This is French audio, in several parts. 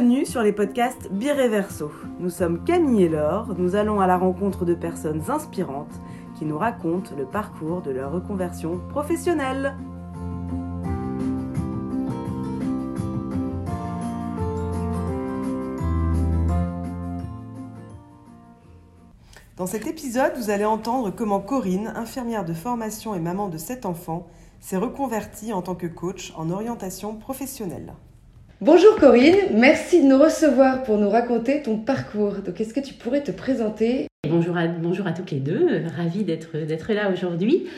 Bienvenue sur les podcasts Bireverso. Nous sommes Camille et Laure, nous allons à la rencontre de personnes inspirantes qui nous racontent le parcours de leur reconversion professionnelle. Dans cet épisode, vous allez entendre comment Corinne, infirmière de formation et maman de sept enfants, s'est reconvertie en tant que coach en orientation professionnelle. Bonjour Corinne, merci de nous recevoir pour nous raconter ton parcours. Donc est-ce que tu pourrais te présenter? Bonjour à, bonjour à toutes les deux, ravie d'être, là aujourd'hui.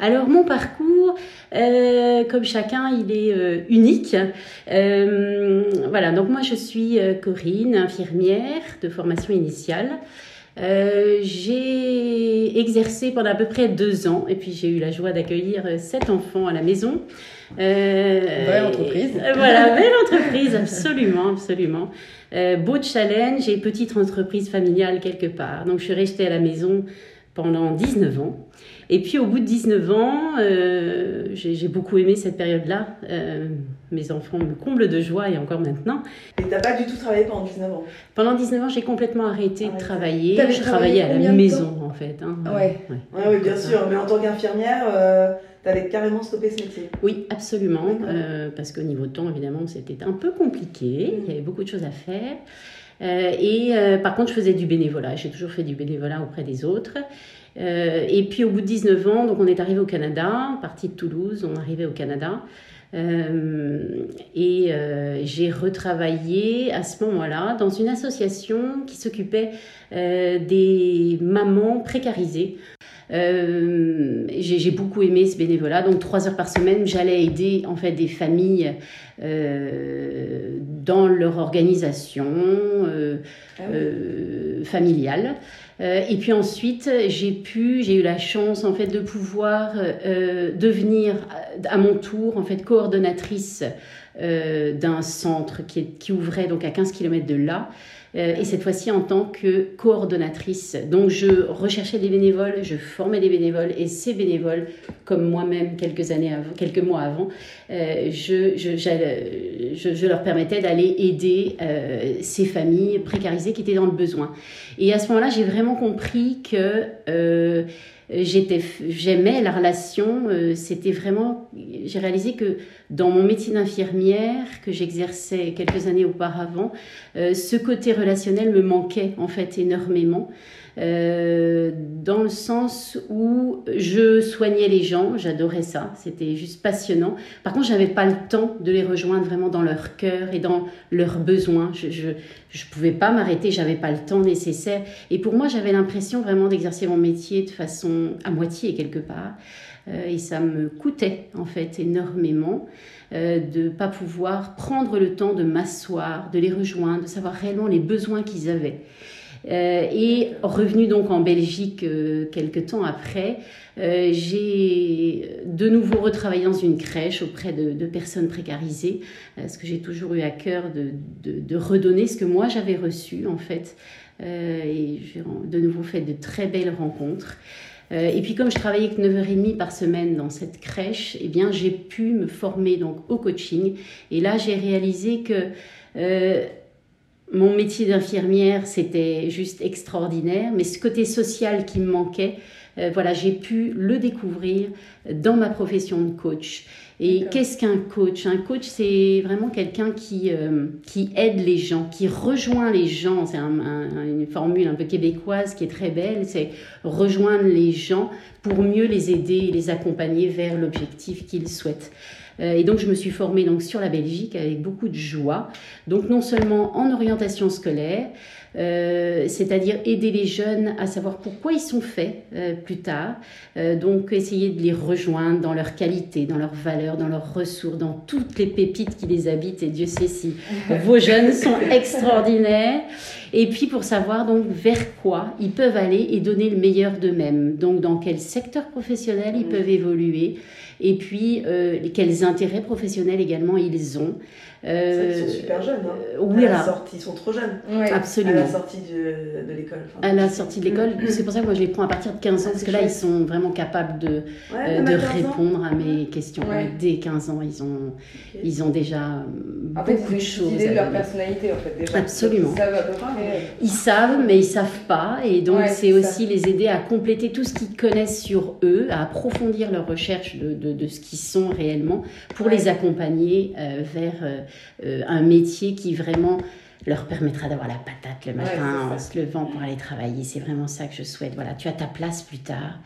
Alors mon parcours, euh, comme chacun, il est euh, unique. Euh, voilà, donc moi je suis Corinne, infirmière de formation initiale. J'ai exercé pendant à peu près deux ans et puis j'ai eu la joie d'accueillir sept enfants à la maison. Euh, belle entreprise. voilà, belle entreprise, absolument, absolument. Euh, beau challenge et petite entreprise familiale quelque part. Donc je suis restée à la maison pendant 19 ans. Et puis au bout de 19 ans, euh, j'ai beaucoup aimé cette période-là. Euh, mes enfants me comblent de joie et encore maintenant. Et t'as pas du tout travaillé pendant 19 ans? Pendant 19 ans, j'ai complètement arrêté de travailler. Je travaillais à la maison en fait. Hein. Ouais. Ouais. Oui, bien sûr. Mais en tant qu'infirmière, euh, tu avais carrément stoppé ce métier Oui, absolument. parce qu'au niveau de temps, évidemment, c'était un peu compliqué. Il y avait beaucoup de choses à faire. Et par contre, je faisais du bénévolat. J'ai toujours fait du bénévolat auprès des autres. Euh, et puis au bout de 19 ans, donc on est arrivé au Canada, parti de Toulouse, on arrivé au Canada. Euh, et euh, j'ai retravaillé à ce moment-là dans une association qui s'occupait des mamans précarisées. J'ai beaucoup aimé ce bénévolat, donc trois heures par semaine, j'allais aider en fait des familles dans leur organisation ah familiale. Euh, et puis ensuite, j'ai pu, j'ai eu la chance en fait de pouvoir euh, devenir à mon tour en fait coordonnatrice euh, d'un centre qui, qui, ouvrait donc à 15 km de là. Euh, et cette fois-ci en tant que coordonnatrice. Donc je recherchais des bénévoles, je formais des bénévoles et ces bénévoles, comme moi-même quelques années quelques mois avant, euh, je, je, je, je, leur permettais d'aller aider euh, ces familles précarisées qui étaient dans le besoin. Et à ce moment-là, j'ai vraiment compris que j'aimais la relation euh, c'était vraiment j'ai réalisé que dans mon métier d'infirmière que j'exerçais quelques années auparavant euh, ce côté relationnel me manquait en fait énormément euh, dans le sens où je soignais les gens, j'adorais ça, c'était juste passionnant. Par contre, j'avais pas le temps de les rejoindre vraiment dans leur cœur et dans leurs besoins. Je je, je pouvais pas m'arrêter, j'avais pas le temps nécessaire. Et pour moi, j'avais l'impression vraiment d'exercer mon métier de façon à moitié quelque part. Euh, et ça me coûtait en fait énormément euh, de pas pouvoir prendre le temps de m'asseoir, de les rejoindre, de savoir réellement les besoins qu'ils avaient. Euh, et revenu donc en Belgique euh, quelques temps après, euh, j'ai de nouveau retravaillé dans une crèche auprès de, personnes précarisées, parce que j'ai toujours eu à cœur de redonner ce que moi j'avais reçu en fait. et j'ai de nouveau fait de très belles rencontres. et puis comme je travaillais que 9h30 par semaine dans cette crèche, eh bien j'ai pu me former donc au coaching. Et là j'ai réalisé que mon métier d'infirmière, c'était juste extraordinaire, mais ce côté social qui me manquait, euh, voilà, j'ai pu le découvrir dans ma profession de coach. Et qu'est-ce qu'un coach? Un coach, c'est vraiment quelqu'un qui, euh, qui aide les gens, qui rejoint les gens. C'est une formule un peu québécoise qui est très belle, c'est rejoindre les gens pour mieux les aider et les accompagner vers l'objectif qu'ils souhaitent. Euh, et donc, je me suis formée donc, sur la Belgique avec beaucoup de joie. Donc, non seulement en orientation scolaire, euh, c'est-à-dire aider les jeunes à savoir pourquoi ils sont faits euh, plus tard. donc, essayer de les rejoindre dans leur qualité, dans leurs valeurs, dans leurs ressources, dans toutes les pépites qui les habitent. Et Dieu sait si vos jeunes sont extraordinaires. Et puis pour savoir donc vers quoi ils peuvent aller et donner le meilleur d'eux-mêmes. Donc dans quel secteur professionnel ils peuvent évoluer et puis euh, quels intérêts professionnels également ils ont. Euh, ils sont super jeunes. Hein. Euh, oui, à la sortie, ils sont trop jeunes. Absolument. la sortie de, de l'école. à la sortie de l'école, c'est pour ça que moi je les prends à partir de 15 ans, parce que là ils sont vraiment capables de, euh, de répondre à mes questions. Dès 15 ans, ils ont, ils ont déjà en fait, beaucoup de choses. Ils leur personnalité en fait déjà. Absolument. Ils savent à peu près, Ils savent, mais ils savent pas, et donc c'est aussi les aider à compléter tout ce qu'ils connaissent sur eux, à approfondir leur recherche de, de, de ce qu'ils sont réellement, pour les accompagner euh, vers euh, un métier qui vraiment leur permettra d'avoir la patate le matin en se levant pour aller travailler. C'est vraiment ça que je souhaite. Voilà, tu as ta place plus tard.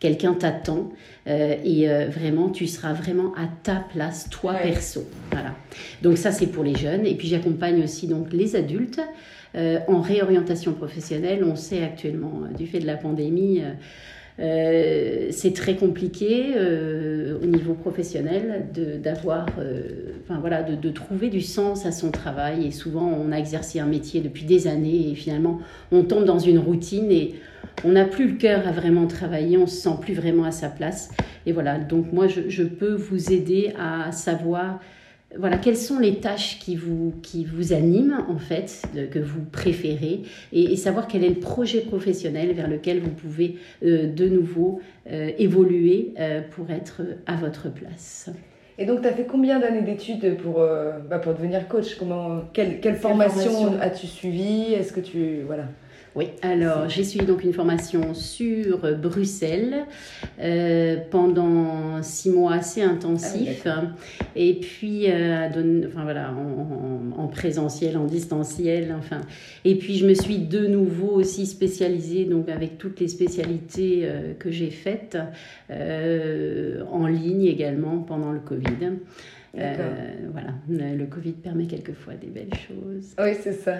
Quelqu'un t'attend euh, et euh, vraiment tu seras vraiment à ta place toi perso. Voilà. Donc ça c'est pour les jeunes et puis j'accompagne aussi donc les adultes euh, en réorientation professionnelle. On sait actuellement du fait de la pandémie euh, c'est très compliqué euh, au niveau professionnel d'avoir, euh, enfin voilà, de, de, trouver du sens à son travail. Et souvent, on a exercé un métier depuis des années et finalement, on tombe dans une routine et on n'a plus le cœur à vraiment travailler, on se sent plus vraiment à sa place. Et voilà, donc moi, je, je peux vous aider à savoir voilà, quelles sont les tâches qui vous, qui vous animent, en fait, que vous préférez, et, savoir quel est le projet professionnel vers lequel vous pouvez euh, de nouveau euh, évoluer euh, pour être à votre place. Et donc, tu as fait combien d'années d'études pour, bah, pour devenir coach? Comment, quelle, quelle formation, formation as-tu suivi Est-ce que tu... Voilà. Oui, alors j'ai suivi donc une formation sur Bruxelles euh, pendant six mois assez intensifs. Ah et puis, euh, enfin, voilà, en, présentiel, en distanciel, enfin. Et puis je me suis de nouveau aussi spécialisée, donc avec toutes les spécialités euh, que j'ai faites, en ligne également pendant le Covid. voilà, le Covid permet quelquefois des belles choses. Oui, c'est ça.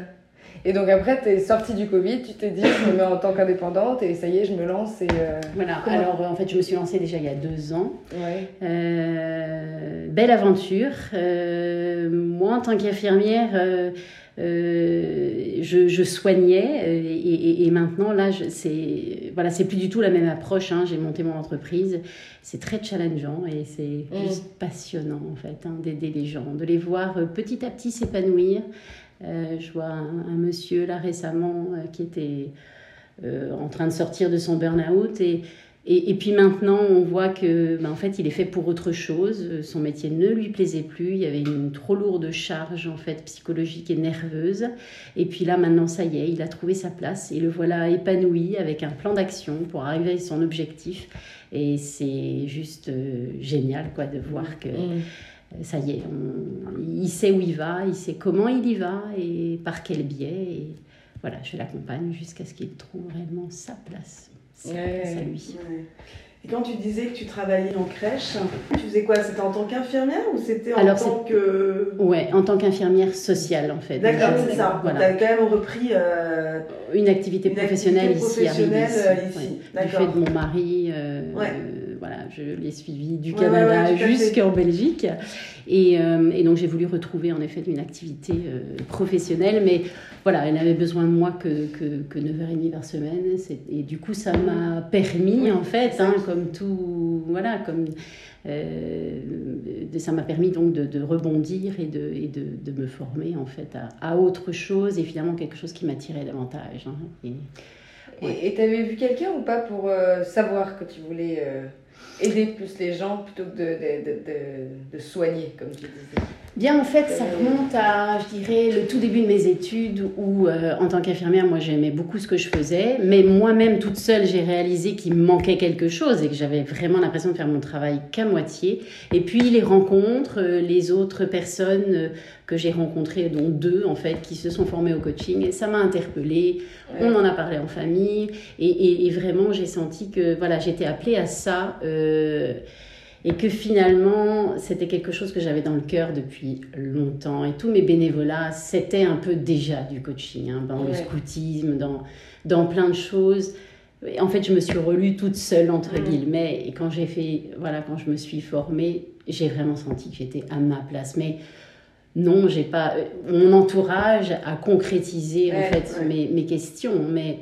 Et donc après, tu es sortie du Covid, tu t'es dit, je me mets en tant qu'indépendante et ça y est, je me lance. Et, euh, Voilà, alors en fait, je me suis lancée déjà il y a deux ans. Ouais. Euh, belle aventure. Euh, moi, en tant qu'infirmière, je, je, soignais et, et, maintenant, là, c'est voilà, plus du tout la même approche. Hein. J'ai monté mon entreprise. C'est très challengeant et c'est mmh. juste passionnant en fait hein, d'aider les gens, de les voir petit à petit s'épanouir. Euh, je vois un, monsieur là récemment euh, qui était euh, en train de sortir de son burn-out et, et, puis maintenant, on voit que, ben, en fait, il est fait pour autre chose. Son métier ne lui plaisait plus. Il y avait une trop lourde charge, en fait, psychologique et nerveuse. Et puis là, maintenant, ça y est, il a trouvé sa place et le voilà épanoui avec un plan d'action pour arriver à son objectif. Et c'est juste génial, quoi, de voir que. Mmh ça y est, il sait où il va, il sait comment il y va et par quel biais. Et voilà, je l'accompagne jusqu'à ce qu'il trouve réellement sa place, sa place à lui. Et quand tu disais que tu travaillais en crèche, tu faisais quoi? C'était en tant qu'infirmière ou c'était en tant que... Ouais, en tant qu'infirmière sociale en fait. D'accord, c'est ça. Voilà. Tu as quand même repris... Euh, une activité professionnelle ici, à euh, ici. Du fait de mon mari, euh, voilà, je l'ai suivi du Canada jusqu'en Belgique. Et, et, donc j'ai voulu retrouver en effet une activité professionnelle, mais voilà, elle n'avait besoin de moi que, que, que 9h30 par semaine. Et du coup, ça m'a permis, en fait, hein, comme tout. Voilà, comme. Euh, ça m'a permis donc de, de, rebondir et, de, et de, de, me former en fait à, à, autre chose et finalement quelque chose qui m'attirait davantage. Hein. Et tu avais vu quelqu'un ou pas pour euh, savoir que tu voulais euh, aider plus les gens plutôt que de, soigner, comme tu disais Bien, en fait, ça remonte à, je dirais, le tout début de mes études où, euh, en tant qu'infirmière, moi, j'aimais beaucoup ce que je faisais. Mais moi-même, toute seule, j'ai réalisé qu'il me manquait quelque chose et que j'avais vraiment l'impression de faire mon travail qu'à moitié. Et puis, les rencontres, euh, les autres personnes euh, que j'ai rencontrées, dont deux, en fait, qui se sont formées au coaching, et ça m'a interpellée. On en a parlé en famille. Et, et, vraiment, j'ai senti que, voilà, j'étais appelée à ça et que finalement c'était quelque chose que j'avais dans le cœur depuis longtemps et tous mes bénévolats c'était un peu déjà du coaching hein, dans le scoutisme dans dans plein de choses. En fait je me suis relue toute seule entre guillemets. Et quand j'ai fait voilà quand je me suis formée j'ai vraiment senti que j'étais à ma place. Mais non j'ai pas mon entourage a concrétisé en fait mes, mes questions. Mais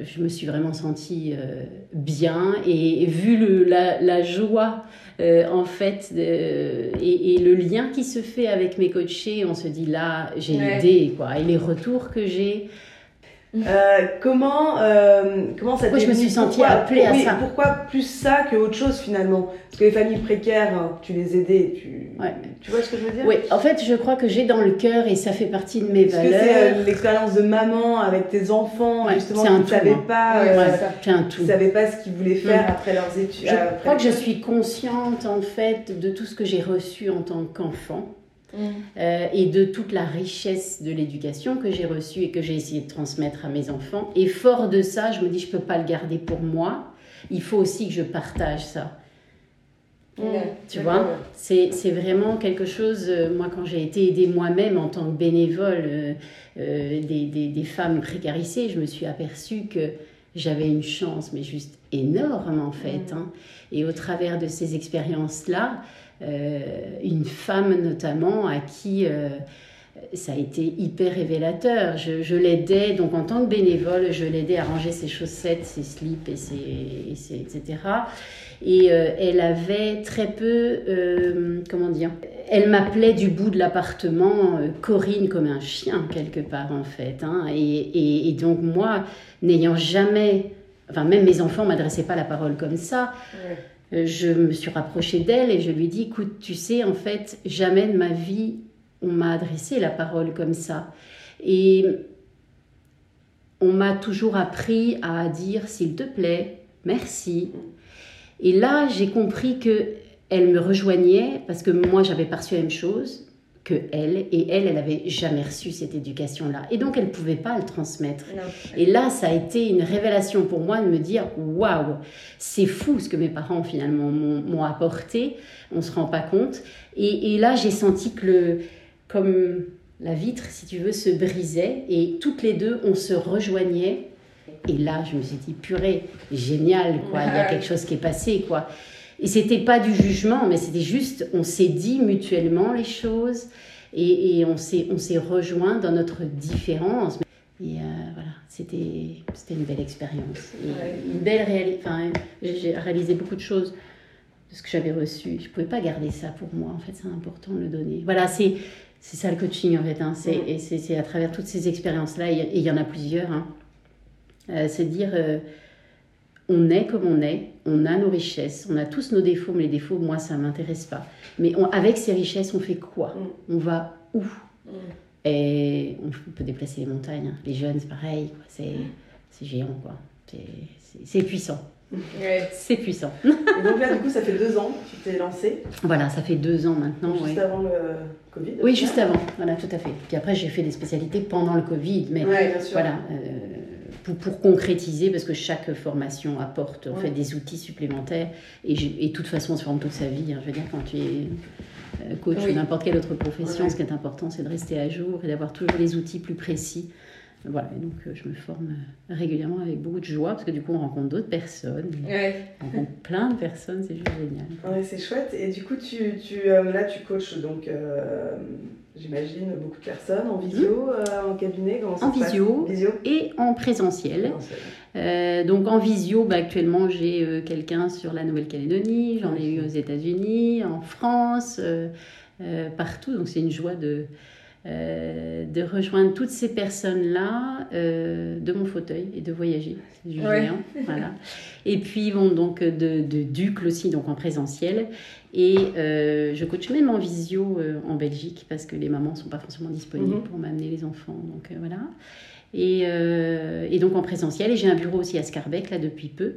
je me suis vraiment sentie bien. Et, vu le, la, la, joie en fait et, et, le lien qui se fait avec mes coachés, on se dit là j'ai l'idée quoi. Et les retours que j'ai euh, comment, euh, comment ça Pourquoi je me suis sentie appelée à ça Pourquoi plus ça que autre chose finalement? Parce que les familles précaires, hein, tu les aidais, tu, tu vois ce que je veux dire? Oui, en fait, je crois que j'ai dans le cœur et ça fait partie de mes valeurs. c'est euh, l'expérience de maman avec tes enfants, justement, qui ne savaient hein. pas, c'est un tout. savaient pas ce qu'ils voulaient faire mm. après leurs études. Je crois que je suis consciente en fait de tout ce que j'ai reçu en tant qu'enfant Mm. Euh, et de toute la richesse de l'éducation que j'ai reçue et que j'ai essayé de transmettre à mes enfants. Et fort de ça, je me dis, je ne peux pas le garder pour moi, il faut aussi que je partage ça. Mm. Tu vois, c'est vraiment quelque chose, euh, moi quand j'ai été aidée moi-même en tant que bénévole euh, des, des, des, femmes précarisées, je me suis aperçue que j'avais une chance, mais juste énorme en fait. Mm. Hein. Et au travers de ces expériences-là, euh, une femme notamment à qui euh, ça a été hyper révélateur. Je, l'aidais, donc en tant que bénévole, je l'aidais à ranger ses chaussettes, ses slips et ses, etc. Et euh, elle avait très peu, comment dire, elle m'appelait du bout de l'appartement Corinne comme un chien quelque part en fait. Hein. Et, donc moi, n'ayant jamais, enfin même mes enfants m'adressaient pas la parole comme ça. Euh, je me suis rapprochée d'elle et je lui ai dit, écoute, tu sais, en fait, jamais de ma vie, on m'a adressé la parole comme ça. Et on m'a toujours appris à dire, s'il te plaît, merci. Et là, j'ai compris que elle me rejoignait parce que moi, j'avais perçu la même chose que elle et elle elle avait jamais reçu cette éducation là et donc elle pouvait pas le transmettre. Et là ça a été une révélation pour moi de me dire waouh c'est fou ce que mes parents finalement m'ont apporté. On se rend pas compte. Et, et là j'ai senti que le comme la vitre si tu veux se brisait et toutes les deux on se rejoignait et là je me suis dit purée génial quoi. Il y a quelque chose qui est passé quoi et c'était pas du jugement, mais c'était juste, on s'est dit mutuellement les choses et, et on s'est on s'est rejoint dans notre différence. Et euh, voilà, c'était c'était une belle expérience, une belle réalité. Enfin, j'ai réalisé beaucoup de choses de ce que j'avais reçu. Je pouvais pas garder ça pour moi. En fait, c'est important de le donner. Voilà, c'est c'est ça le coaching en fait. Hein. C'est et c'est à travers toutes ces expériences là, et il y en a plusieurs. Hein. Euh, c'est dire euh, on est comme on est, on a nos richesses, on a tous nos défauts, mais les défauts, moi, ça ne m'intéresse pas. Mais avec ces richesses, on fait quoi? Mm. On va où? Mm. Et on peut déplacer les montagnes. Hein. Les jeunes, c'est pareil, mm. c'est géant, quoi. C'est puissant. C'est puissant. Et donc là, du coup, ça fait deux ans que tu t'es lancé. Voilà, ça fait deux ans maintenant. Juste avant le Covid Oui, juste avant. Voilà, tout à fait. Puis après, j'ai fait des spécialités pendant le Covid. Mais voilà. Euh, pour, concrétiser, parce que chaque formation apporte en fait des outils supplémentaires. Et, de toute façon, on se forme toute sa vie. Hein. Je veux dire, quand tu es euh, coach ou n'importe quelle autre profession, ce qui est important, c'est de rester à jour et d'avoir toujours les outils plus précis. Voilà, et donc euh, je me forme euh, régulièrement avec beaucoup de joie parce que du coup on rencontre d'autres personnes, on rencontre plein de personnes, c'est juste génial. Ouais, c'est chouette. Et du coup, tu, tu là tu coaches donc J'imagine beaucoup de personnes en visio, hmm. euh, en cabinet En visio, et en présentiel. Euh, donc en visio, bah, actuellement j'ai euh, quelqu'un sur la Nouvelle-Calédonie, j'en ai eu aux États-Unis, en France, partout. Donc c'est une joie de, de rejoindre toutes ces personnes-là de mon fauteuil et de voyager. Du géant. Voilà. Et puis bon, donc de, de Ducle aussi, donc en présentiel. Et euh, je coach même en visio euh, en Belgique parce que les mamans ne sont pas forcément disponibles mhm. pour m'amener les enfants. Donc euh, voilà. Et, et, donc en présentiel. Et j'ai un bureau aussi à Scarbeck là depuis peu.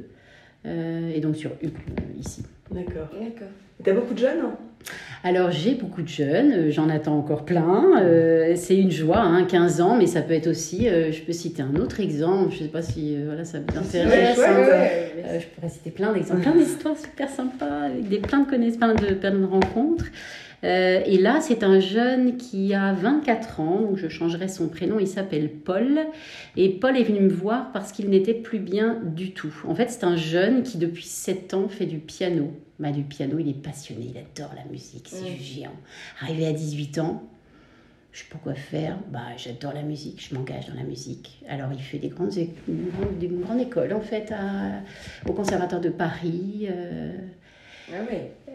Et donc sur ici. D'accord. D'accord. Tu as beaucoup de jeunes alors j'ai beaucoup de jeunes, euh, j'en attends encore plein. Euh, c'est une joie, hein, 15 ans, mais ça peut être aussi, euh, je peux citer un autre exemple, je ne sais pas si voilà, ça vous intéresse. Hein. je pourrais citer plein d'exemples, plein d'histoires super sympas, avec des, plein de connaissances, plein de, plein de rencontres. Et là, c'est un jeune qui a 24 ans, donc je changerai son prénom, il s'appelle Paul. Et Paul est venu me voir parce qu'il n'était plus bien du tout. En fait, c'est un jeune qui depuis 7 ans fait du piano bah, du piano, il est passionné, il adore la musique, c'est mm. géant. Arrivé à 18 ans, je sais pas quoi faire. Bah, j'adore la musique, je m'engage dans la musique. Alors, il fait des grandes, des grandes écoles, en fait, à, au Conservatoire de Paris. Euh, ah.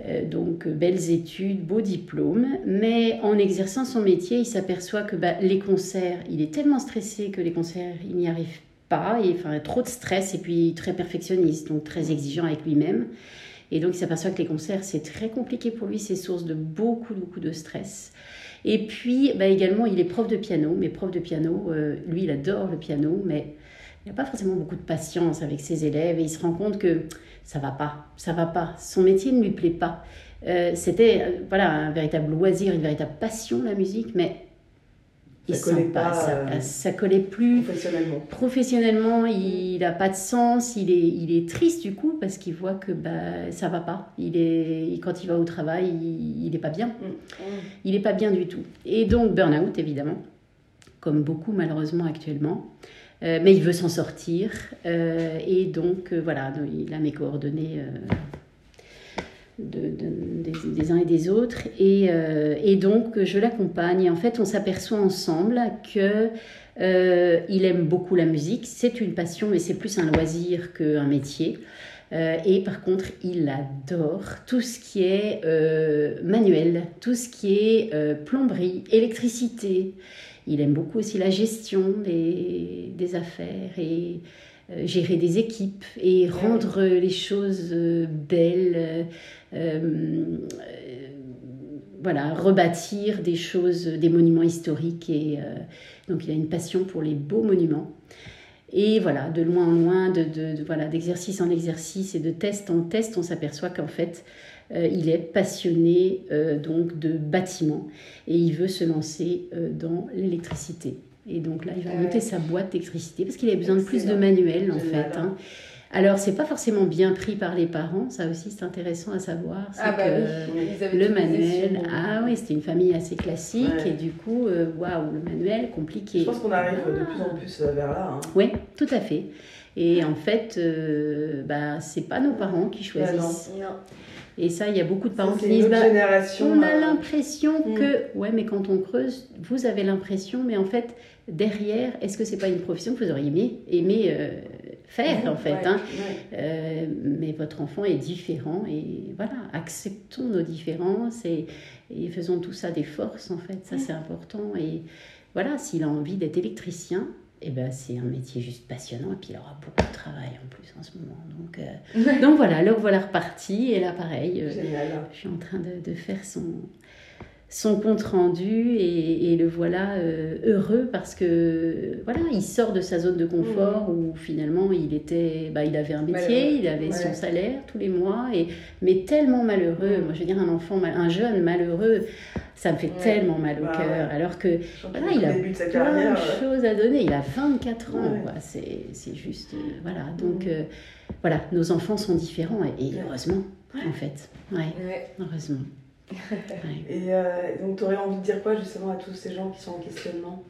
Euh, donc, belles études, beaux diplômes. Mais en exerçant son métier, il s'aperçoit que bah, les concerts, il est tellement stressé que les concerts, il n'y arrive pas. Et, enfin, trop de stress et puis très perfectionniste, donc très exigeant avec lui-même. Et donc, il s'aperçoit que les concerts, c'est très compliqué pour lui, c'est source de beaucoup, beaucoup de stress. Et puis bah, également, il est prof de piano, mais prof de piano, euh, lui, il adore le piano, mais il n'a pas forcément beaucoup de patience avec ses élèves et il se rend compte que ça va pas, ça va pas. Son métier ne lui plaît pas. Euh, c'était euh, voilà un véritable loisir, une véritable passion la musique, mais il ça collait pas, ça, euh, ça, collait plus professionnellement. Professionnellement, il n'a pas de sens, il est, il est triste du coup parce qu'il voit que bah, ça va pas. Il est, quand il va au travail, il n'est pas bien. Mm. Il n'est pas bien du tout. Et donc, burn-out évidemment, comme beaucoup malheureusement actuellement. Euh, mais il veut s'en sortir. Euh, et donc, voilà, il a mes coordonnées de, des, uns et des autres. Et, euh, donc, je l'accompagne. Et en fait, on s'aperçoit ensemble que euh, il aime beaucoup la musique. C'est une passion, mais c'est plus un loisir qu'un métier. Euh, et par contre, il adore tout ce qui est manuel, tout ce qui est plomberie, électricité. Il aime beaucoup aussi la gestion des, des affaires et euh, gérer des équipes et rendre les choses euh, belles, euh, voilà, rebâtir des choses, des monuments historiques. Et donc il a une passion pour les beaux monuments. Et voilà, de loin en loin, de, de, voilà, d'exercice en exercice et de test en test, on s'aperçoit qu'en fait, il est passionné donc de bâtiments et il veut se lancer dans l'électricité. Et donc là, il va ah monter sa boîte d'électricité parce qu'il a besoin de plus de manuels en fait. Hein. Alors, c'est pas forcément bien pris par les parents, ça aussi c'est intéressant à savoir. Ah bah que le manuel, ah oui, c'était une famille assez classique et du coup, euh, waouh, le manuel compliqué. Je pense qu'on arrive de plus en plus euh, vers là. Hein. Oui, tout à fait. Et en fait, euh, bah, c'est pas nos parents qui bah choisissent. non. Et ça, il y a beaucoup de parents qui disent bah, on a l'impression hmm. que, ouais, mais quand on creuse, vous avez l'impression, mais en fait, derrière, est-ce que c'est pas une profession que vous auriez aimé, aimé euh, faire, en fait hein euh, Mais votre enfant est différent, et voilà, acceptons nos différences et, et faisons tout ça des forces, en fait, ça c'est important. Et voilà, s'il a envie d'être électricien, eh ben, c'est un métier juste passionnant et puis il aura beaucoup de travail en plus en ce moment. Donc, euh, donc voilà, là voilà reparti et là pareil, euh, je suis en train de, de faire son, son compte rendu et, le voilà euh, heureux parce que voilà il sort de sa zone de confort mmh. où finalement il était bah, il avait un métier il avait son salaire tous les mois et mais tellement malheureux mmh. moi je veux dire un enfant un jeune malheureux ça me fait tellement mal au bah cœur alors que voilà, il a plein de choses à donner. Il a 24 ans c'est juste euh, voilà. Donc euh, voilà nos enfants sont différents et, et heureusement en fait. Ouais, heureusement. Et euh, donc, tu aurais envie de dire quoi justement à tous ces gens qui sont en questionnement?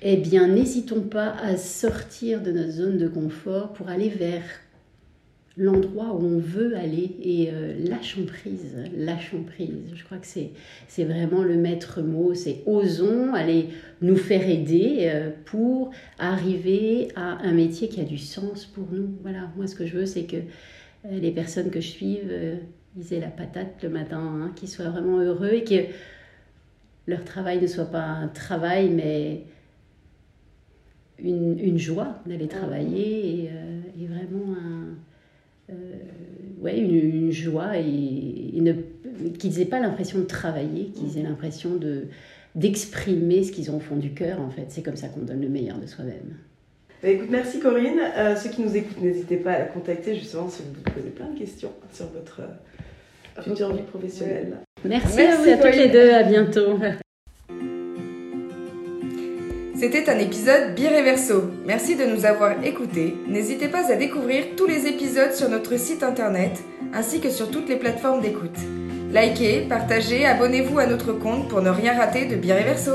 Eh bien, n'hésitons pas à sortir de notre zone de confort pour aller vers l'endroit où on veut aller et euh, lâchons prise, lâchons prise. Je crois que c'est, c'est vraiment le maître mot, c'est osons aller nous faire aider euh, pour arriver à un métier qui a du sens pour nous. Voilà, moi ce que je veux c'est que les personnes que je suive ils aient la patate le matin, hein, qu'ils soient vraiment heureux et que leur travail ne soit pas un travail, mais une, une joie d'aller travailler et, euh, vraiment euh, ouais, une, une, joie et, qu'ils n'aient pas l'impression de travailler, qu'ils aient l'impression de d'exprimer ce qu'ils ont au fond du cœur en fait. C'est comme ça qu'on donne le meilleur de soi-même. Bah, écoute, merci Corinne. Euh, ceux qui nous écoutent, n'hésitez pas à contacter justement si vous vous posez plein de questions sur votre future vie professionnelle. Merci, à vous toutes les deux, à bientôt. C'était un épisode Bireverso. Merci de nous avoir écoutés. N'hésitez pas à découvrir tous les épisodes sur notre site internet ainsi que sur toutes les plateformes d'écoute. Likez, partagez, abonnez-vous à notre compte pour ne rien rater de Bireverso.